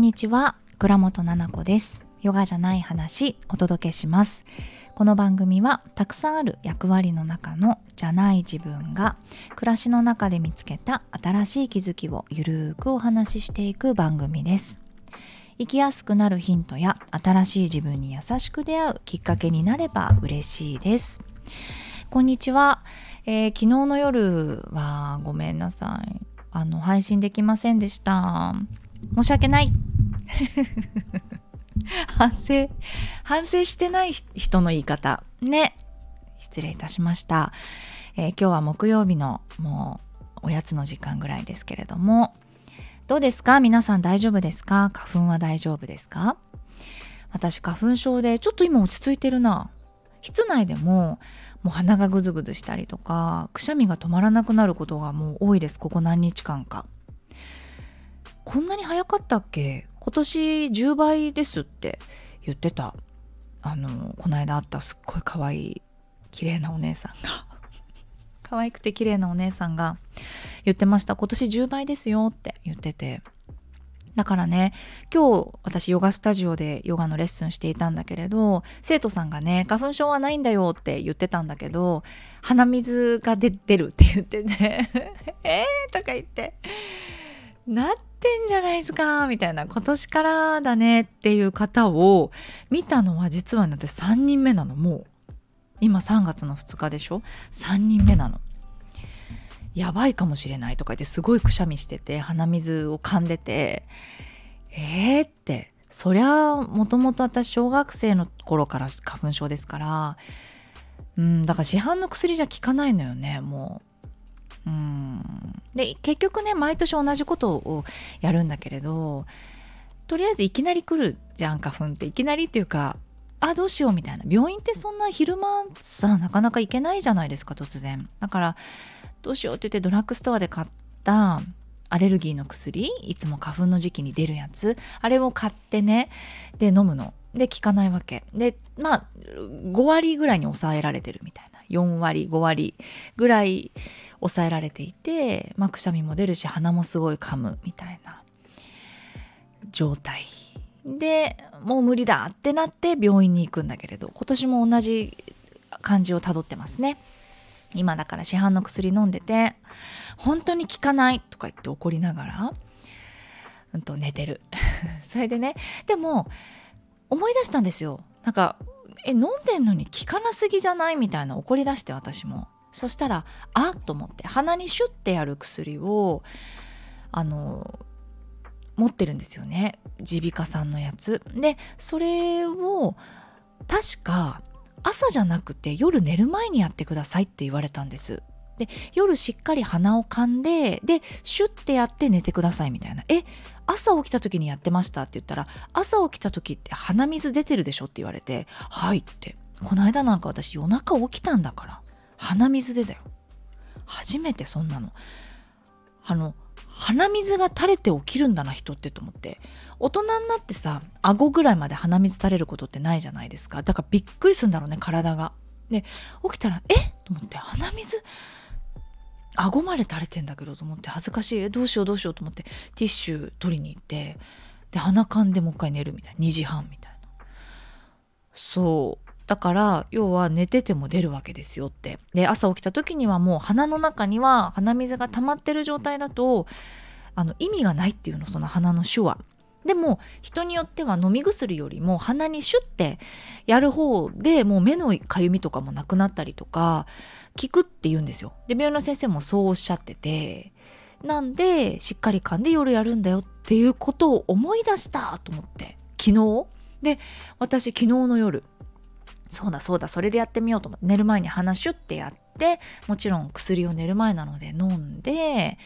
んにちは。倉本々子です。ヨガじゃない話お届けします。この番組はたくさんある役割の中のじゃない自分が暮らしの中で見つけた新しい気づきをゆるーくお話ししていく番組です。生きやすくなるヒントや新しい自分に優しく出会うきっかけになれば嬉しいです。こんにちは、えー、昨日の夜はごめんなさい。あの配信できませんでした。申し訳ない。反省反省してない人の言い方。ね。失礼いたしました、えー、今日は木曜日のもうおやつの時間ぐらいですけれども。どうですか？皆さん大丈夫ですか？花粉は大丈夫ですか？私花粉症でちょっと今落ち着いてるな。室内でももう鼻がぐずぐずしたりとかくしゃみが止まらなくなることがもう多いです。ここ何日間か。こんなに早かったっけ？今年10倍ですって言ってた。あのこの間会ったすっごい可愛い綺麗なお姉さんが。可愛くて綺麗なお姉さんが言ってました。今年10倍ですよって言ってて。だからね今日私ヨガスタジオでヨガのレッスンしていたんだけれど生徒さんがね花粉症はないんだよって言ってたんだけど鼻水が出るって言ってね えー？とか言って。なっってんじゃないですかみたいな今年からだねっていう方を見たのは実はね私3人目なの。もう今3月の2日でしょ。3人目なの。やばいかもしれないとか言ってすごいくしゃみしてて鼻水を噛んでて。えーって。そりゃもともと私小学生の頃から花粉症ですから。うんだから市販の薬じゃ効かないのよねもう。で結局ね毎年同じことをやるんだけれどとりあえずいきなり来るじゃん花粉って。いきなりっていうかあどうしようみたいな。病院ってそんな昼間さなかなか行けないじゃないですか突然。だからどうしようって言ってドラッグストアで買ったアレルギーの薬いつも花粉の時期に出るやつあれを買ってねで飲むの。で効かないわけ。でまあ5割ぐらいに抑えられてるみたいな。4割5割ぐらい抑えられていて、まあ、くしゃみも出るし鼻もすごい噛むみたいな状態。でもう無理だってなって病院に行くんだけれど今年も同じ感じをたどってますね。今だから市販の薬飲んでて本当に効かないとか言って怒りながら、うんと寝てる。それでねでも思い出したんですよ。なんかえ飲んでんのに効かなすぎじゃない？みたいな怒り出して私も。そしたらあっ！と思って鼻にシュッてやる薬をあの持ってるんですよね。耳鼻科さんのやつ。でそれを確か朝じゃなくて夜寝る前にやってくださいって言われたんです。で夜しっかり鼻を噛んででシュッてやって寝てくださいみたいな。え朝起きた時にやってましたって言ったら朝起きた時って鼻水出てるでしょって言われてはいって。この間なんか私夜中起きたんだから鼻水でだよ。初めてそんなの。あの鼻水が垂れて起きるんだな人ってと思って。大人になってさ顎ぐらいまで鼻水垂れることってないじゃないですか。だからびっくりするんだろうね体が。で起きたらえ？っと思って鼻水顎まで垂れてんだけどと思って恥ずかしい。どうしようどうしようと思ってティッシュ取りに行ってで鼻かんでもう一回寝るみたいな。2時半みたいな。そう。だから要は寝てても出るわけですよって。で朝起きた時にはもう鼻の中には鼻水が溜まってる状態だとあの意味がないっていうのその鼻の手話。でも人によっては飲み薬よりも鼻にシュッてやる方でもう目のかゆみとかもなくなったりとか効くって言うんですよ。で病院の先生もそうおっしゃっててなんでしっかり噛んで夜やるんだよっていうことを思い出したと思って昨日？で私昨日の夜そうだそうだそれでやってみようと思って寝る前に鼻シュッてやってもちろん薬を寝る前なので飲んで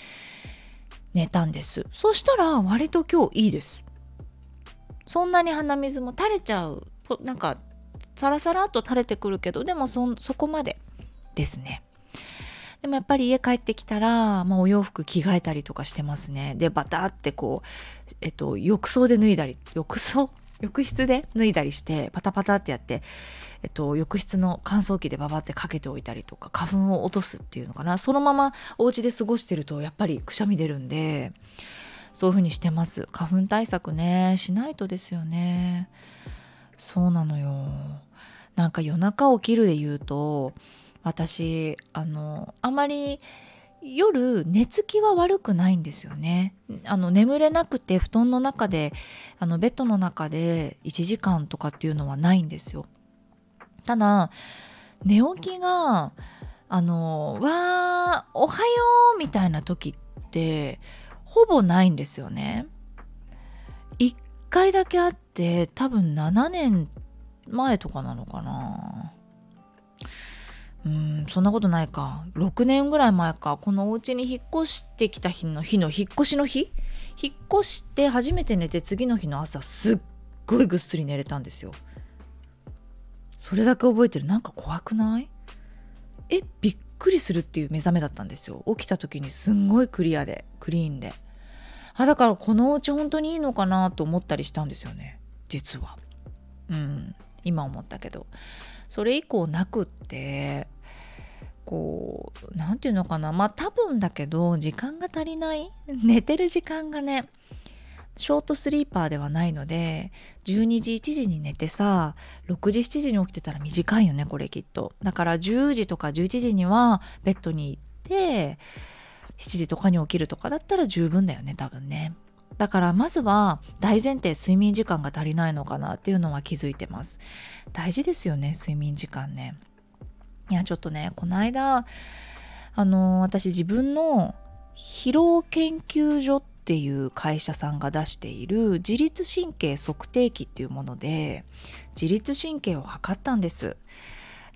寝たんです。そしたら割と今日いいです。そんなに鼻水も垂れちゃう。なんかサラサラっと垂れてくるけどでもそこまで。ですね。でもやっぱり家帰ってきたら、まあ、お洋服着替えたりとかしてますね。でバタってこう、えっと、浴槽で脱いだり浴槽？浴室で脱いだりしてパタパタってやって、えっと、浴室の乾燥機でババってかけておいたりとか花粉を落とすっていうのかな。そのままお家で過ごしてるとやっぱりくしゃみ出るんでそういう風にしてます。花粉対策ねしないとですよね。そうなのよ。なんか夜中起きるで言うと私あのあまり夜寝つきは悪くないんですよね。あの眠れなくて布団の中であのベッドの中で1時間とかっていうのはないんですよ。ただ寝起きがあのわーおはようみたいな時ってほぼないんですよね。1回だけあって多分7年前とかなのかな。うんそんなことないか。6年ぐらい前か。このお家に引っ越してきた日の日の引っ越しの日？引っ越して初めて寝て次の日の朝すっごいぐっすり寝れたんですよ。それだけ覚えてる。なんか怖くない？えびっくりするっていう目覚めだったんですよ。起きた時にすんごいクリアでクリーンで。あだからこのお家本当にいいのかなと思ったりしたんですよね。実は。うん今思ったけど。それ以降なくってこう何て言うのかな。まあ多分だけど時間が足りない。寝てる時間がねショートスリーパーではないので12時1時に寝てさ6時7時に起きてたら短いよねこれきっと。だから10時とか11時にはベッドに行って7時とかに起きるとかだったら十分だよね多分ね。だからまずは大前提睡眠時間が足りないのかなっていうのは気づいてます。大事ですよね睡眠時間ね。いやちょっとねこの間あの私自分の疲労研究所っていう会社さんが出している自律神経測定器っていうもので自律神経を測ったんです。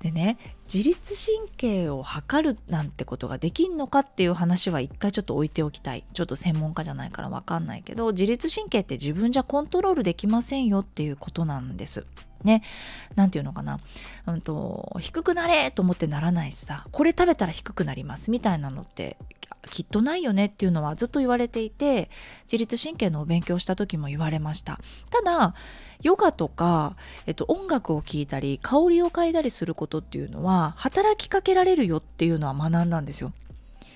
でね自律神経を測るなんてことができんのかっていう話は一回ちょっと置いておきたい。ちょっと専門家じゃないから分かんないけど自律神経って自分じゃコントロールできませんよっていうことなんです。ね、なんていうのかな、うんと、低くなれと思ってならないしさ、これ食べたら低くなりますみたいなのってきっとないよねっていうのはずっと言われていて、自律神経のお勉強した時も言われました。ただ、ヨガとか、えっと、音楽を聴いたり、香りを嗅いだりすることっていうのは、働きかけられるよっていうのは学んだんですよ。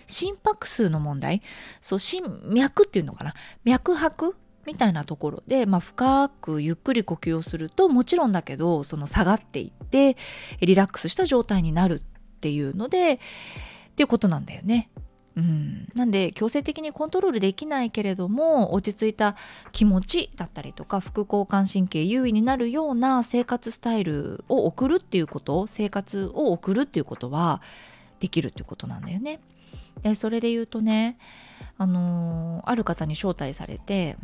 心拍数の問題そう心脈っていうのかな脈拍みたいなところで、まあ、深くゆっくり呼吸をするともちろんだけどその下がっていってリラックスした状態になるっていうのでっていうことなんだよね。うん、なんで強制的にコントロールできないけれども落ち着いた気持ちだったりとか副交感神経優位になるような生活スタイルを送るっていうこと生活を送るっていうことはできるっていうことなんだよね。でそれで言うとねあのー、ある方に招待されて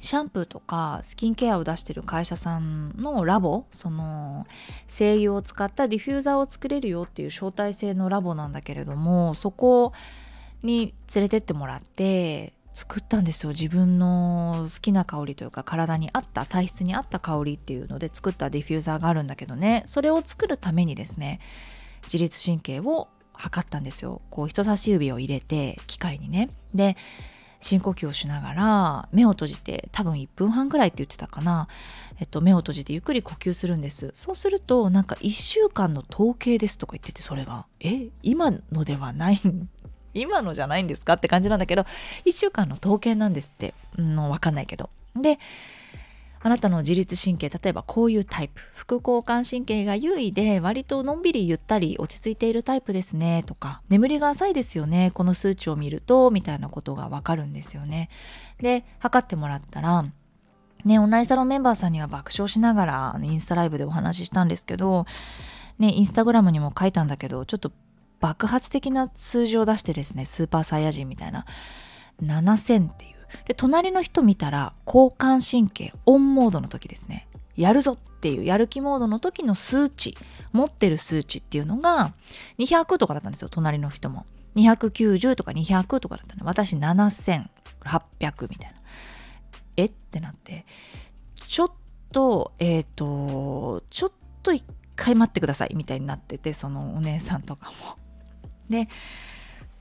シャンプーとかスキンケアを出してる会社さんのラボその精油を使ったディフューザーを作れるよっていう招待制のラボなんだけれどもそこに連れてってもらって作ったんですよ。自分の好きな香りというか体に合った体質に合った香りっていうので作ったディフューザーがあるんだけどね。それを作るためにですね自律神経を測ったんですよ。こう人差し指を入れて機械にね。で深呼吸をしながら目を閉じて多分1分半ぐらいって言ってたかな、えっと、目を閉じてゆっくり呼吸するんです。そうするとなんか1週間の統計ですとか言っててそれが。え今のではない今のじゃないんですかって感じなんだけど1週間の統計なんですって、うん、分かんないけど。であなたの自律神経例えばこういうタイプ副交感神経が優位で割とのんびりゆったり落ち着いているタイプですねとか眠りが浅いですよねこの数値を見るとみたいなことがわかるんですよね。で測ってもらったらねオンラインサロンメンバーさんには爆笑しながらインスタライブでお話ししたんですけどねインスタグラムにも書いたんだけどちょっと爆発的な数字を出してですねスーパーサイヤ人みたいな7000ってで隣の人見たら交感神経オンモードの時ですね。やるぞっていうやる気モードの時の数値持ってる数値っていうのが200とかだったんですよ隣の人も。290とか200とかだったね私7800みたいな。え？ってなって。ちょっとえっ、ー、とちょっと一回待ってくださいみたいになっててそのお姉さんとかも。で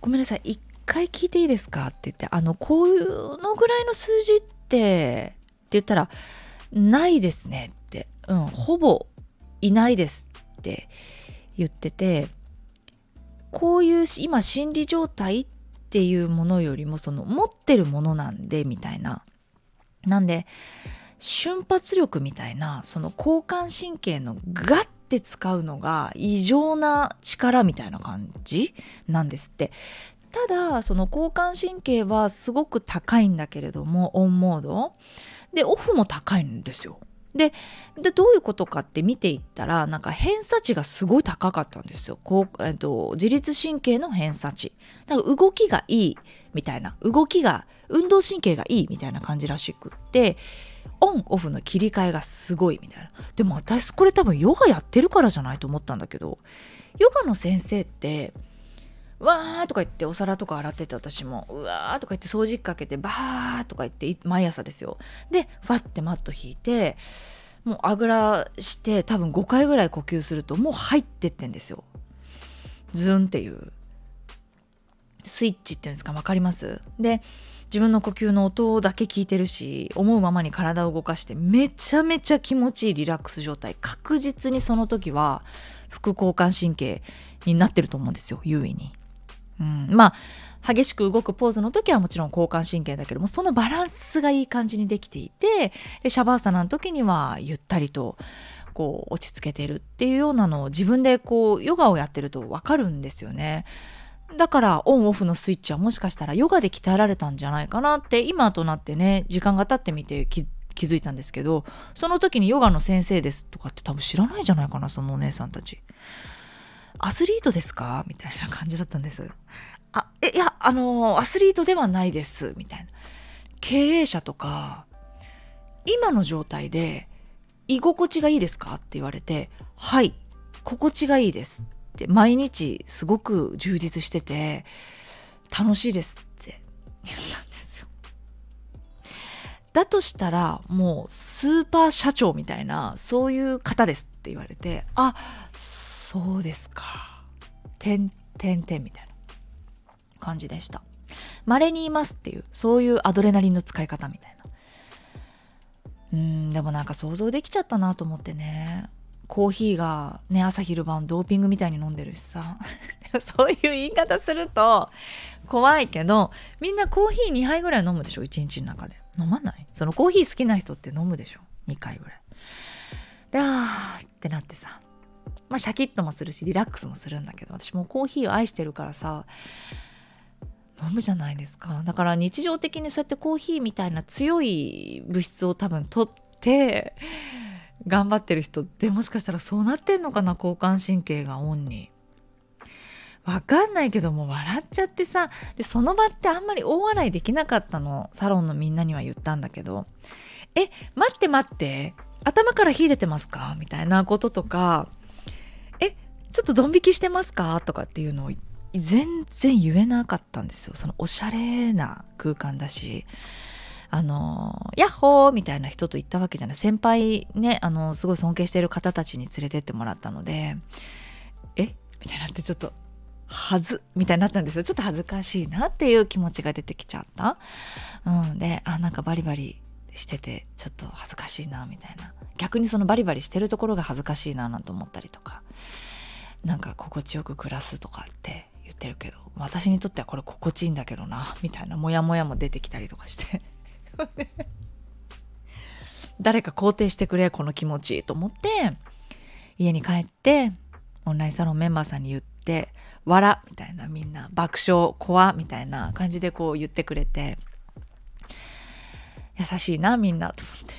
ごめんなさい一回聞いていいですか?」って言って「あのこういうのぐらいの数字って」って言ったら「ないですね」って「うんほぼいないです」って言っててこういう今心理状態っていうものよりもその持ってるものなんでみたいな。なんで瞬発力みたいなその交感神経のガッて使うのが異常な力みたいな感じなんですって。ただその交感神経はすごく高いんだけれどもオンモードでオフも高いんですよ。でどういうことかって見ていったらなんか偏差値がすごい高かったんですよ。こうえっと、自律神経の偏差値。だか動きがいいみたいな動きが運動神経がいいみたいな感じらしくってオンオフの切り替えがすごいみたいな。でも私これ多分ヨガやってるからじゃないと思ったんだけどヨガの先生ってわーとか言ってお皿とか洗ってて私もうわーとか言って掃除機かけてバーとか言って毎朝ですよ。でファッてマット引いてもうあぐらして多分5回ぐらい呼吸するともう入ってってんですよ。ズンっていう。スイッチっていうんですか分かります？で自分の呼吸の音だけ聞いてるし思うままに体を動かしてめちゃめちゃ気持ちいいリラックス状態。確実にその時は副交感神経になってると思うんですよ優位に。うん、まあ激しく動くポーズの時はもちろん交感神経だけどもそのバランスがいい感じにできていてでシャバーサナの時にはゆったりとこう落ち着けてるっていうようなのを自分でこうヨガをやってると分かるんですよね。だからオンオフのスイッチはもしかしたらヨガで鍛えられたんじゃないかなって今となってね時間が経ってみて気づいたんですけどその時にヨガの先生ですとかって多分知らないじゃないかなそのお姉さんたち。アスリートですか？みたいな感じだったんです。あ、え、いや、あの、アスリートではないです。みたいな。経営者とか、今の状態で居心地がいいですか？って言われて、はい、心地がいいですって、毎日すごく充実してて、楽しいですって言ったんですよ。だとしたら、もうスーパー社長みたいな、そういう方ですって言われて、あ、そうですか。てんてんてんみたいな感じでした。稀にいますっていう、そういうアドレナリンの使い方みたいな。うん、でもなんか想像できちゃったなと思ってね。コーヒーがね、朝昼晩ドーピングみたいに飲んでるしさ。そういう言い方すると怖いけど、みんなコーヒー2杯ぐらい飲むでしょ ?1 日の中で。飲まない？そのコーヒー好きな人って飲むでしょ ?2 回ぐらい。で、あーってなってさ。まあシャキッともするしリラックスもするんだけど私もコーヒーを愛してるからさ飲むじゃないですか。だから日常的にそうやってコーヒーみたいな強い物質を多分取って頑張ってる人ってもしかしたらそうなってんのかな交感神経がオンに。わかんないけども笑っちゃってさ。でその場ってあんまり大笑いできなかったの。サロンのみんなには言ったんだけど「え待って待って。頭から火出てますか?」みたいなこととかえちょっとドン引きしてますか？とかっていうのを全然言えなかったんですよ。そのおしゃれな空間だし、あの、ヤッホーみたいな人と行ったわけじゃない。先輩ね、あの、すごい尊敬している方たちに連れてってもらったので、え？みたいになってちょっと、はずみたいになったんですよ。ちょっと恥ずかしいなっていう気持ちが出てきちゃった。うん。で、あ、なんかバリバリしてて、ちょっと恥ずかしいな、みたいな。逆にそのバリバリしてるところが恥ずかしいな、なんて思ったりとか。なんか心地よく暮らすとかって言ってるけど私にとってはこれ心地いいんだけどなみたいなモヤモヤも出てきたりとかして 誰か肯定してくれこの気持ちと思って家に帰ってオンラインサロンメンバーさんに言って「笑」みたいなみんな爆笑怖みたいな感じでこう言ってくれて優しいなみんなと思って。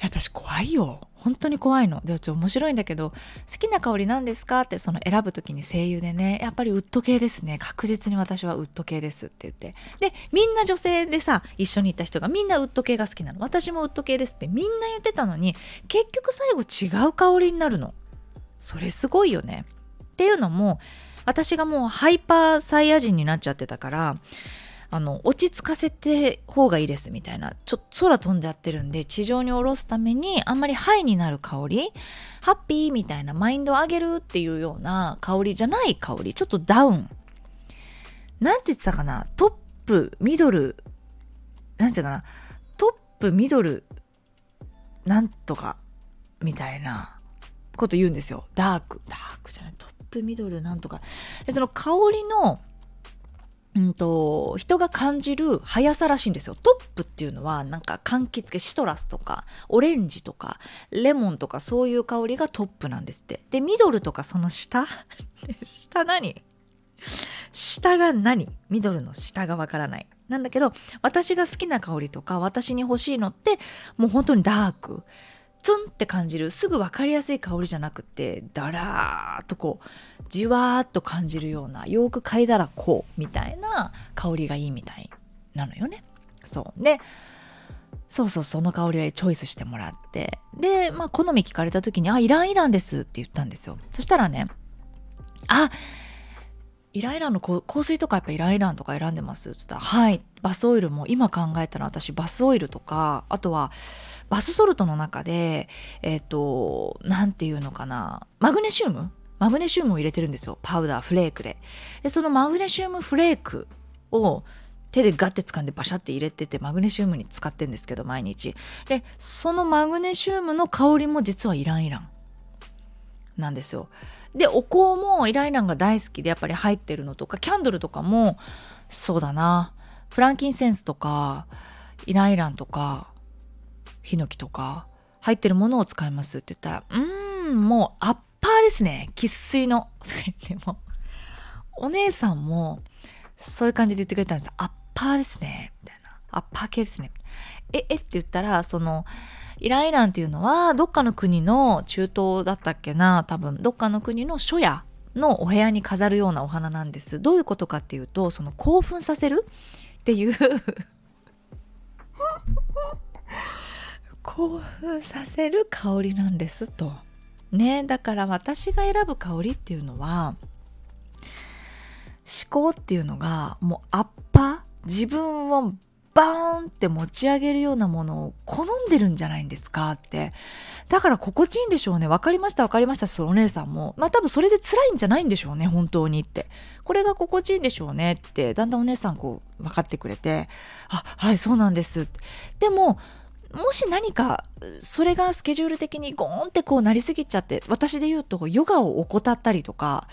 私怖いよ。本当に怖いの。でちょ面白いんだけど好きな香り何ですか？ってその選ぶ時に声優でねやっぱりウッド系ですね。確実に私はウッド系ですって言って。でみんな女性でさ一緒に行った人がみんなウッド系が好きなの。私もウッド系ですってみんな言ってたのに結局最後違う香りになるの。それすごいよね。っていうのも私がもうハイパーサイヤ人になっちゃってたからあの落ち着かせて方がいいですみたいな。ちょ空飛んじゃってるんで地上に下ろすためにあんまりハイになる香りハッピーみたいなマインドを上げるっていうような香りじゃない香り。ちょっとダウン。なんて言ってたかな？トップミドルなんていうかな？トップミドルなんとかみたいなこと言うんですよ。ダーク。ダークじゃない。トップミドルなんとか。でその香りのうんと、人が感じる速さらしいんですよ。トップっていうのはなんか柑橘系シトラスとかオレンジとかレモンとかそういう香りがトップなんですって。で、ミドルとかその下？下何？下が何？ミドルの下がわからない。なんだけど、私が好きな香りとか私に欲しいのってもう本当にダーク。ツンって感じるすぐ分かりやすい香りじゃなくてだらーっとこうじわーっと感じるようなよく嗅いだらこうみたいな香りがいいみたいなのよね。そうでそうそうその香りはチョイスしてもらってでまあ好み聞かれた時に「あイランイランです」って言ったんですよそしたらね「あイライランの香水とかやっぱイランイランとか選んでます?」って言ったら「はいバスオイルも今考えたら私バスオイルとかあとはバスソルトの中でえっ、ー、と何て言うのかな。マグネシウム？マグネシウムを入れてるんですよ。パウダーフレークで。でそのマグネシウムフレークを手でガッて掴んでバシャって入れててマグネシウムに使ってんですけど毎日。でそのマグネシウムの香りも実はイランイランなんですよ。でお香もイランイランが大好きでやっぱり入ってるのとかキャンドルとかもそうだな。フランキンセンスとかイランイランとかヒノキとか入ってるものを使いますって言ったらうんもうアッパーですね。生粋の。でもお姉さんもそういう感じで言ってくれたんです。アッパーですね。みたいな。アッパー系ですね。ええって言ったらそのイランイランっていうのはどっかの国の中東だったっけな。多分どっかの国の書屋のお部屋に飾るようなお花なんです。どういうことかっていうとその興奮させるっていう。興奮させる香りなんですと。ねだから私が選ぶ香りっていうのは思考っていうのがもうアッパー自分をバーンって持ち上げるようなものを好んでるんじゃないんですか？って。だから心地いいんでしょうね。分かりました分かりました。そのお姉さんも。まあ多分それで辛いんじゃないんでしょうね本当にって。これが心地いいんでしょうね。って。だんだんお姉さんこう分かってくれて。あはいそうなんです。でももし何かそれがスケジュール的にゴーンってこうなりすぎちゃって私で言うとヨガを怠ったりとか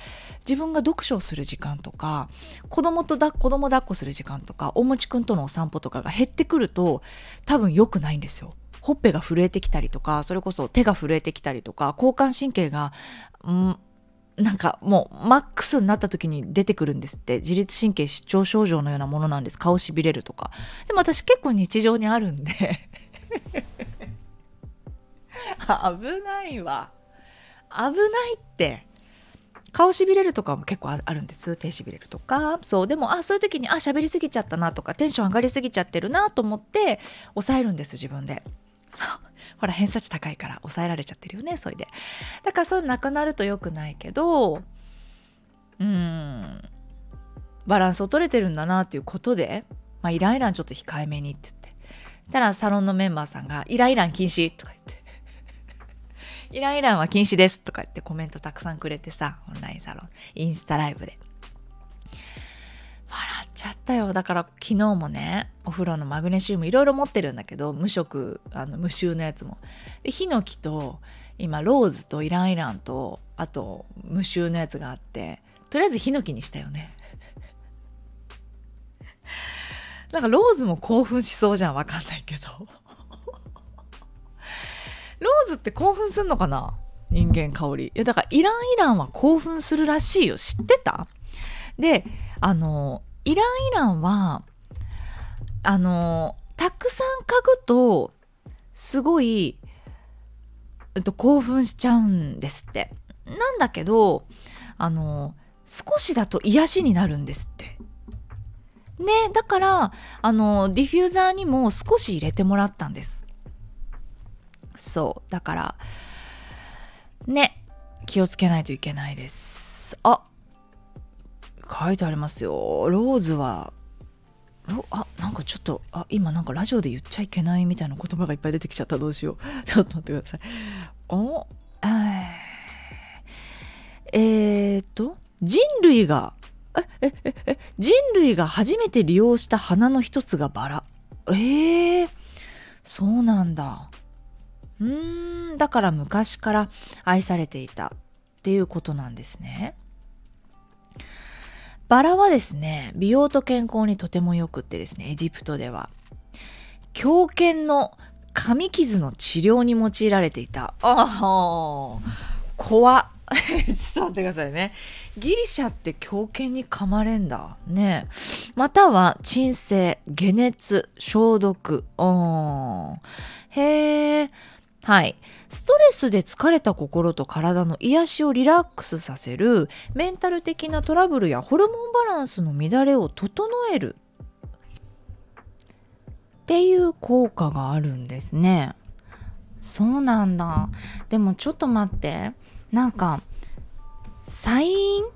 自分が読書をする時間とか子供とだ子供抱っこする時間とかおもちくんとのお散歩とかが減ってくると多分良くないんですよ。ほっぺが震えてきたりとかそれこそ手が震えてきたりとか交感神経が、んなんかもうマックスになった時に出てくるんですって。自律神経失調症状のようなものなんです。顔しびれるとか。でも私結構日常にあるんで。危ないわ。危ないって。顔しびれるとかも結構あるんです。手しびれるとか。そうでもあそういう時にあ喋りすぎちゃったなとかテンション上がりすぎちゃってるなと思って抑えるんです自分で。そう。ほら偏差値高いから抑えられちゃってるよねそれで。だからそうなくなると良くないけどうん。バランスを取れてるんだなっていうことで、まあ、イライラちょっと控えめにって言ってたらサロンのメンバーさんが「イライラン禁止」とか言って「イライランは禁止です」とか言ってコメントたくさんくれてさオンラインサロンインスタライブで。笑っちゃったよ。だから昨日もねお風呂のマグネシウムいろいろ持ってるんだけど無色あの無臭のやつも。でヒノキと今ローズとイランイランとあと無臭のやつがあってとりあえずヒノキにしたよね。なんかローズも興奮しそうじゃんわかんないけど。ローズって興奮すんのかな？人間香り。いやだからイランイランは興奮するらしいよ。知ってた？であのイランイランはあのたくさん嗅ぐとすごい、えっと、興奮しちゃうんですって。なんだけどあの少しだと癒しになるんですって。ねだからあのディフューザーにも少し入れてもらったんです。そうだからね気をつけないといけないです。あ書いてありますよ。ローズはロあなんかちょっとあ今なんかラジオで言っちゃいけないみたいな言葉がいっぱい出てきちゃった。どうしよう。ちょっと待ってください。おえー、っと人類がええ人類が初めて利用した花の一つがバラえー、そうなんだうーんだから昔から愛されていたっていうことなんですねバラはですね、美容と健康にとても良くってですね、エジプトでは。狂犬の噛み傷の治療に用いられていた。ああ、怖っ。ちょっと待ってくださいね。ギリシャって狂犬に噛まれんだ。ねまたは鎮静、解熱、消毒。へえ。はい。ストレスで疲れた心と体の癒しをリラックスさせるメンタル的なトラブルやホルモンバランスの乱れを整えるっていう効果があるんですね。そうなんだ。でもちょっと待って。なんか、サイン？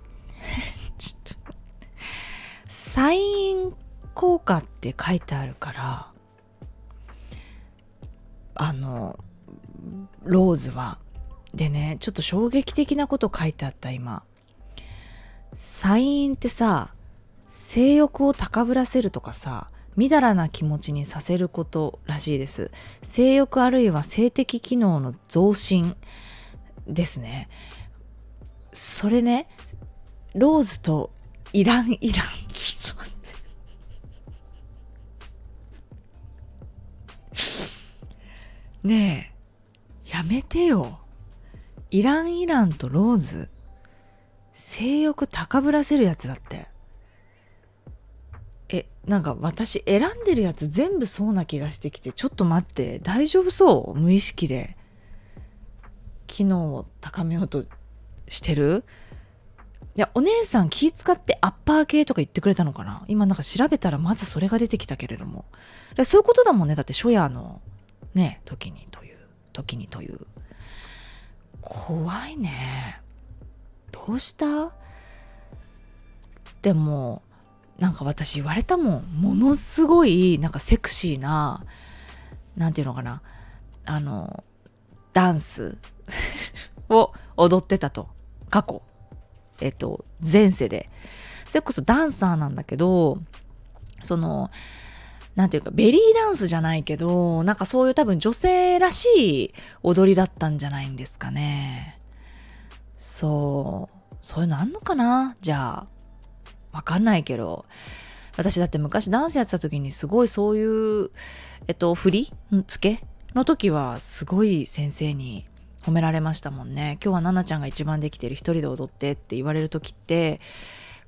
サイン効果って書いてあるから、あの、ローズは。でね、ちょっと衝撃的なこと書いてあった今。サインってさ、性欲を高ぶらせるとかさ、みだらな気持ちにさせることらしいです。性欲あるいは性的機能の増進ですね。それね、ローズとイランイラン、ちょっと待って。ねえ、やめてよ。イランイランとローズ。性欲高ぶらせるやつだって。え、なんか私選んでるやつ全部そうな気がしてきて、ちょっと待って、大丈夫そう？無意識で。機能を高めようとしてる？いや、お姉さん気使ってアッパー系とか言ってくれたのかな？今なんか調べたらまずそれが出てきたけれども。そういうことだもんね。だって初夜のね、時にという。時にという。怖いね。どうした？でも、なんか私言われたもん。ものすごい、なんかセクシーな、なんていうのかな。あの、ダンス を踊ってたと。過去。えっと、前世で。それこそダンサーなんだけど、その、なんていうか、ベリーダンスじゃないけど、なんかそういう多分女性らしい踊りだったんじゃないんですかね。そう。そういうのあんのかな？じゃあ。わかんないけど。私だって昔ダンスやってた時にすごいそういう、えっと、振り？付け？の時はすごい先生に褒められましたもんね。今日は奈々ちゃんが一番できてる一人で踊ってって言われる時って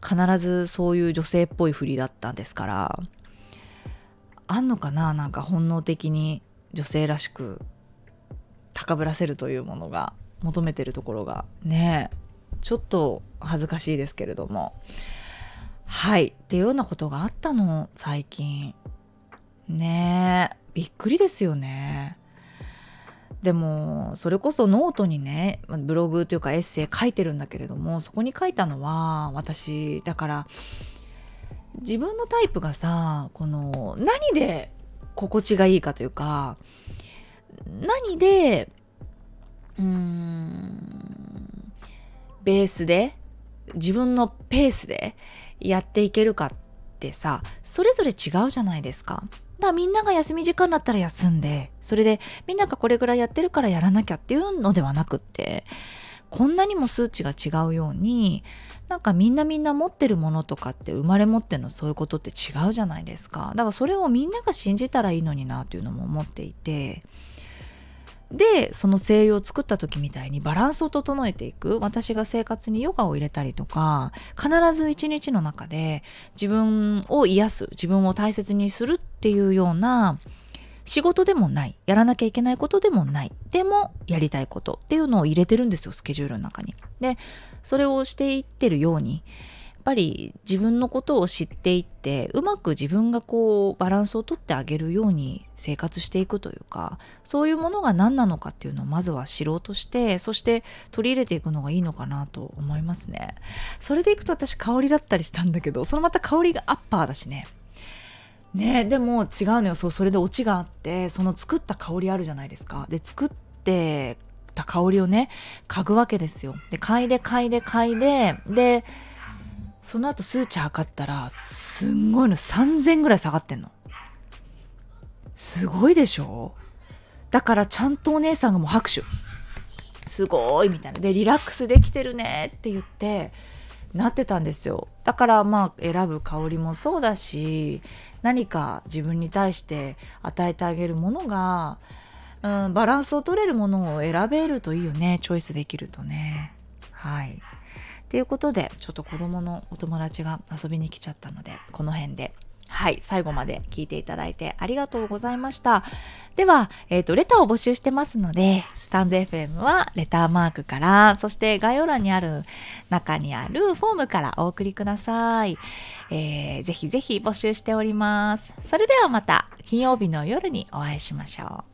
必ずそういう女性っぽい振りだったんですからあんのかな？なんか本能的に女性らしく高ぶらせるというものが求めてるところが。ねちょっと恥ずかしいですけれども。はい。っていうようなことがあったの最近。ねえ。びっくりですよね。でもそれこそノートにねブログというかエッセイ書いてるんだけれどもそこに書いたのは私だから自分のタイプがさこの何で心地がいいかというか何でうーんベースで自分のペースでやっていけるかってさそれぞれ違うじゃないですか。だみんなが休み時間だったら休んでそれでみんながこれぐらいやってるからやらなきゃっていうのではなくってこんなにも数値が違うようになんかみんなみんな持ってるものとかって生まれ持ってのそういうことって違うじゃないですか。だからそれをみんなが信じたらいいのになというのも思っていてでその声優を作った時みたいにバランスを整えていく。私が生活にヨガを入れたりとか必ず一日の中で自分を癒す自分を大切にするっていうような仕事でもない。やらなきゃいけないことでもない。でもやりたいことっていうのを入れてるんですよスケジュールの中に。でそれをしていってるようにやっぱり自分のことを知っていってうまく自分がこうバランスをとってあげるように生活していくというかそういうものが何なのかっていうのをまずは知ろうとしてそして取り入れていくのがいいのかなと思いますね。それでいくと私香りだったりしたんだけどそのまた香りがアッパーだしね。ねでも違うのよ。そうそれでオチがあってその作った香りあるじゃないですか。で作ってた香りをね嗅ぐわけですよ。で嗅いで嗅いで嗅いででその後数値測ったらすんごいの。3000ぐらい下がってんの。すごいでしょ？だからちゃんとお姉さんがもう拍手。すごいみたいな。でリラックスできてるね。って言ってなってたんですよ。だからまあ選ぶ香りもそうだし何か自分に対して与えてあげるものが、うん、バランスを取れるものを選べるといいよね。チョイスできるとね。はい。ということでちょっと子どものお友達が遊びに来ちゃったのでこの辺で。はい、最後まで聞いていただいてありがとうございました。では、えっ、ー、と、レターを募集してますので、スタンド FM はレターマークから、そして概要欄にある中にあるフォームからお送りください。えー、ぜひぜひ募集しております。それではまた金曜日の夜にお会いしましょう。